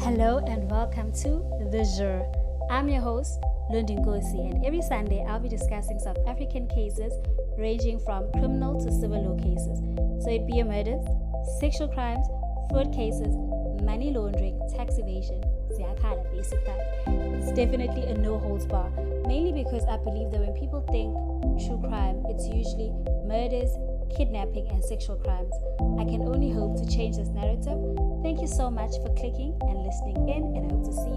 Hello and welcome to The Jure. I'm your host, Lundi Ngosi, and every Sunday I'll be discussing South African cases ranging from criminal to civil law cases. So it be murders, sexual crimes, fraud cases, money laundering, tax evasion, ziyakhala basically. It's definitely a no holds bar, mainly because I believe that when people think true crime, it's usually murders, kidnapping, and sexual crimes. I can only hope to change this narrative. Thank you so much for clicking and listening in, and I hope to see